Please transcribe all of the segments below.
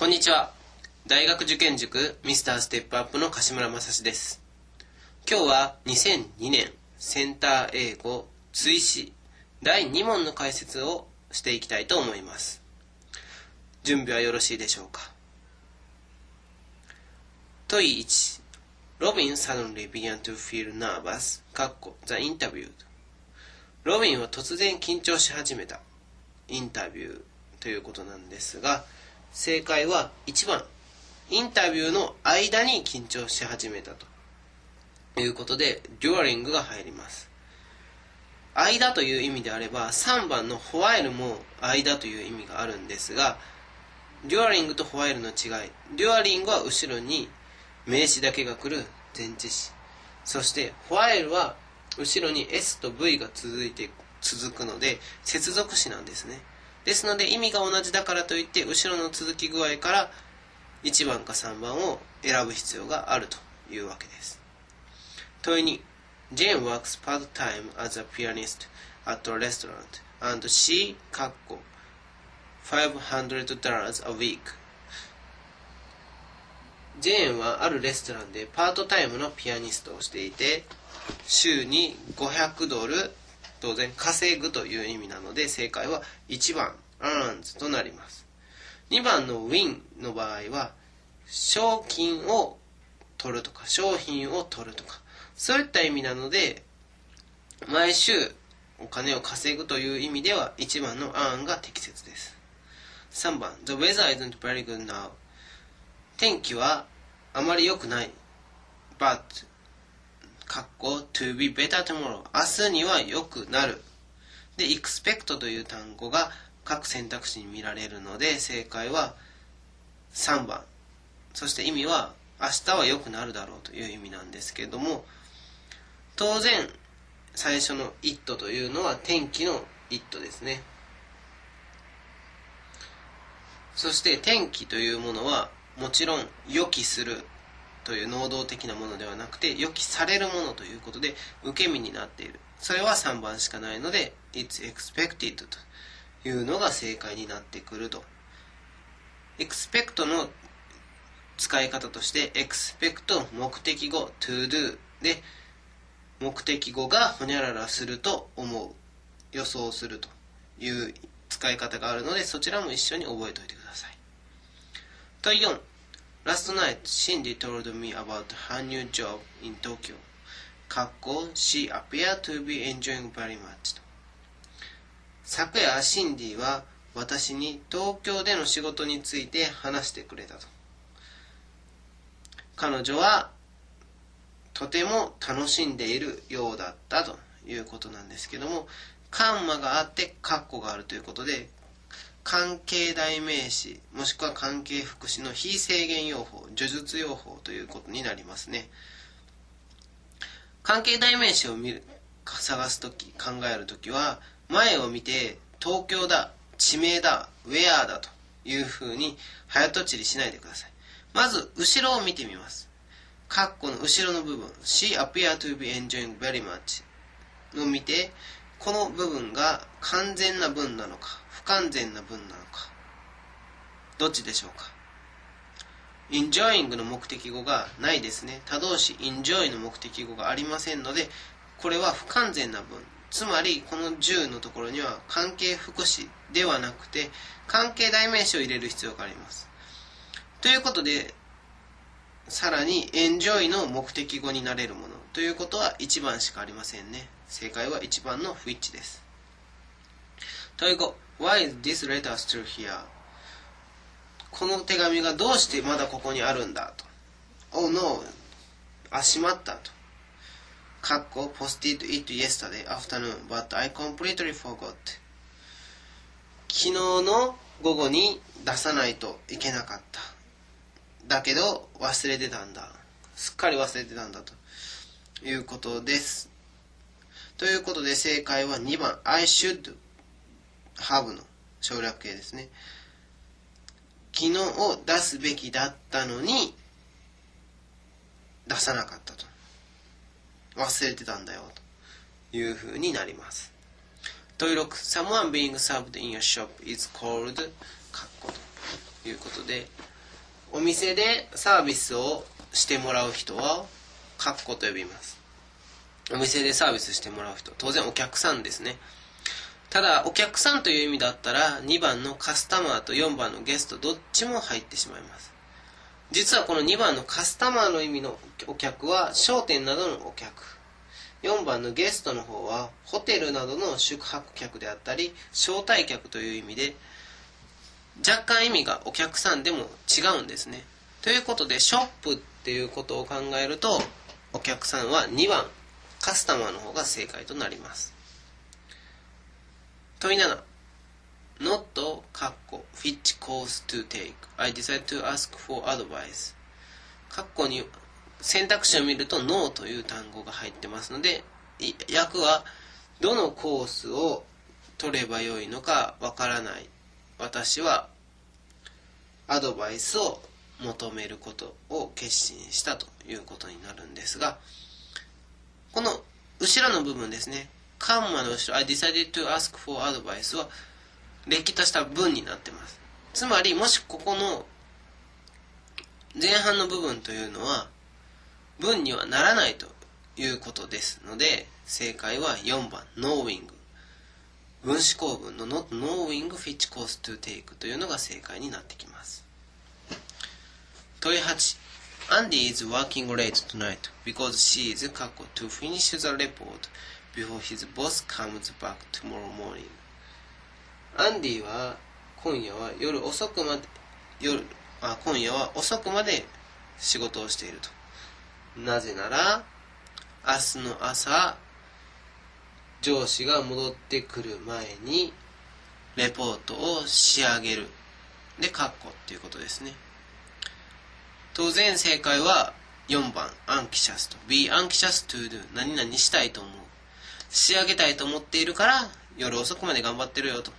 こんにちは。大学受験塾ミスターステップアップの柏村正史です。今日は2002年センター英語追試第2問の解説をしていきたいと思います。準備はよろしいでしょうか？問い1 Robin suddenly began to feel nervous かっこ The interview ロビンは突然緊張し始めたインタビューということなんですが正解は1番。インタビューの間に緊張し始めたと。いうことで during が入ります。間という意味であれば3番の while も間という意味があるんですが during と while の違い。during は後ろに名詞だけが来る前置詞。そして while は後ろに S と V が続いて続くので接続詞なんですね。ですので意味が同じだからといって後ろの続き具合から1番か3番を選ぶ必要があるというわけです。問いに Jane works part-time as a pianist at a restaurant and she かっこ500 a week. ジェーンはあるレストランでパートタイムのピアニストをしていて週に500ドル当然稼ぐという意味なので正解は1番 earns となります。2番の win の場合は賞金を取るとか商品を取るとかそういった意味なので毎週お金を稼ぐという意味では1番の earn が適切です。3番 The weather isn't very good now 天気はあまり良くない。But かっこ to be better tomorrow 明日には良くなる。で expect という単語が各選択肢に見られるので正解は3番。そして意味は明日は良くなるだろうという意味なんですけれども当然最初の it というのは天気の it ですね。そして天気というものはもちろん予期するという能動的なものではなくて予期されるものということで受け身になっている。それは3番しかないので It's expected というのが正解になってくると。expect の使い方として expect 目的語 to do で目的語がほにゃららすると思う。予想するという使い方があるのでそちらも一緒に覚えておいてください。問4 Last night, Cindy told me about her new job in Tokyo. かっこ She appeared to be enjoying very much. 昨夜、シンディは私に東京での仕事について話してくれたと。彼女はとても楽しんでいるようだったということなんですけども、カンマがあってカッコがあるということで、関係代名詞もしくは関係副詞の非制限用法叙述用法ということになりますね。関係代名詞を見る探す時考える時は前を見て東京だ地名だウェアだというふうに早とちりしないでください。まず後ろを見てみます。カッコの後ろの部分 She appear to be enjoying very much を見てこの部分が完全な文なのか完全な文なのか。どっちでしょうか。enjoying の目的語がないですね。他動詞 enjoy の目的語がありませんのでこれは不完全な文つまりこの10のところには関係副詞ではなくて関係代名詞を入れる必要があります。ということでさらに enjoy の目的語になれるもの。ということは1番しかありませんね。正解は1番の which です。問い5 Why is this letter still here? この手紙がどうしてまだここにあるんだと。Oh no! あ、しまったと。かっこ posted it yesterday afternoon, but I completely forgot. 昨日の午後に出さないといけなかった。だけど忘れてたんだ。すっかり忘れてたんだということです。ということで正解は2番 I should ハブの省略形ですね。昨日を出すべきだったのに出さなかったと。忘れてたんだよというふうになります。問い6 Someone being served in your shop is called かっこということでお店でサービスをしてもらう人はカッコと呼びます。お店でサービスしてもらう人当然お客さんですね。ただお客さんという意味だったら2番のカスタマーと4番のゲストどっちも入ってしまいます。実はこの2番のカスタマーの意味のお客は商店などのお客。4番のゲストの方はホテルなどの宿泊客であったり招待客という意味で若干意味がお客さんでも違うんですね。ということでショップっていうことを考えるとお客さんは2番カスタマーの方が正解となります。問い7 not カッコ which course to take? I decide to ask for advice カッコに選択肢を見ると no という単語が入ってますので訳はどのコースを取ればよいのかわからない。私はアドバイスを求めることを決心したということになるんですがこの後ろの部分ですね。カンマの後ろ I decided to ask for advice はれっきとした文になってますつまりもしここの前半の部分というのは文にはならないということですので正解は4番 knowing 分子構文の not knowing which course to take というのが正解になってきます問い8 Andy is working late tonight because she is to finish the report before his boss comes back tomorrow morning. アンディは今夜は夜遅くまで夜あ今夜は遅くまで仕事をしていると。なぜなら明日の朝上司が戻ってくる前にレポートを仕上げる。でカッコっていうことですね。当然正解は4番アンキシャスと。Be anxious to do 何々したいと思う。仕上げたいと思っているから夜遅くまで頑張ってるよと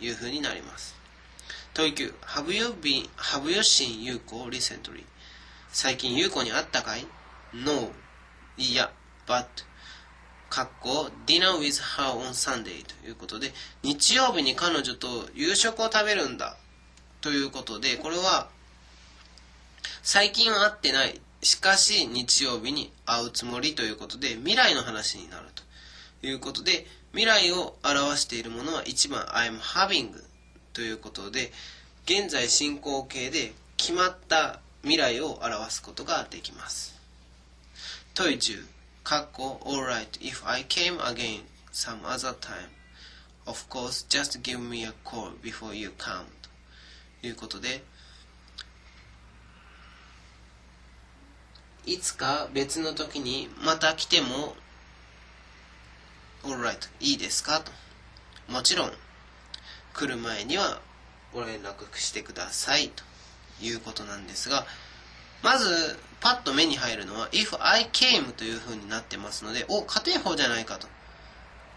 いうふうになります。問い9 Have you been Have you seen 優子 recently. 最近優子に会ったかい？No. いや But. かっこ Dinner with her on Sunday ということで日曜日に彼女と夕食を食べるんだ。ということでこれは最近は会ってない。しかし日曜日に会うつもりということで未来の話になると。いうことで未来を表しているものは1番 I'm having ということで現在進行形で決まった未来を表すことができます問い10かっこ Alright if I came again some other time of course just give me a call before you come ということでいつか別の時にまた来ても alright いいですか？と。もちろん来る前にはご連絡してください。ということなんですがまずパッと目に入るのは if I came というふうになってますのでお家庭法じゃないかと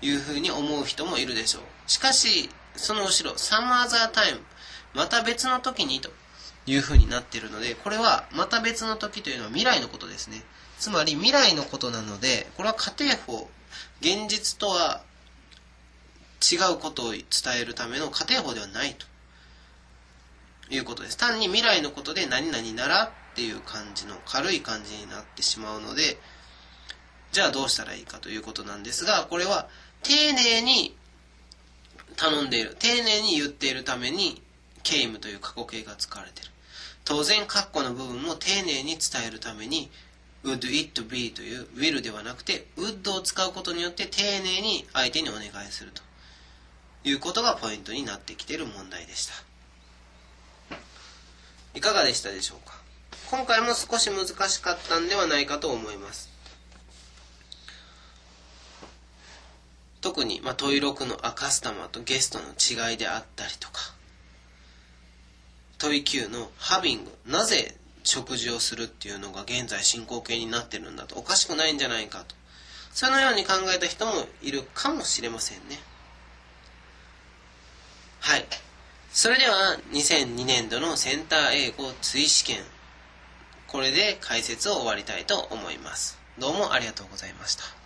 いうふうに思う人もいるでしょう。しかしその後ろ some other time また別の時にというふうになっているのでこれはまた別の時というのは未来のことですね。つまり未来のことなのでこれは家庭法現実とは違うことを伝えるための家庭法ではないと。いうことです。単に未来のことで何々ならっていう感じの軽い感じになってしまうのでじゃあどうしたらいいかということなんですがこれは丁寧に頼んでいる丁寧に言っているためにケイムという過去形が使われている。当然括弧の部分も丁寧に伝えるために would it be という will ではなくて would を使うことによって丁寧に相手にお願いするということがポイントになってきている問題でした。いかがでしたでしょうか？今回も少し難しかったんではないかと思います。特に、まあ、問い6のアカスタマーとゲストの違いであったりとか問い9のハビングなぜ食事をするっていうのが現在進行形になってるんだと。おかしくないんじゃないかと。そのように考えた人もいるかもしれませんね。はい。それでは2002年度のセンター英語追試験。これで解説を終わりたいと思います。どうもありがとうございました。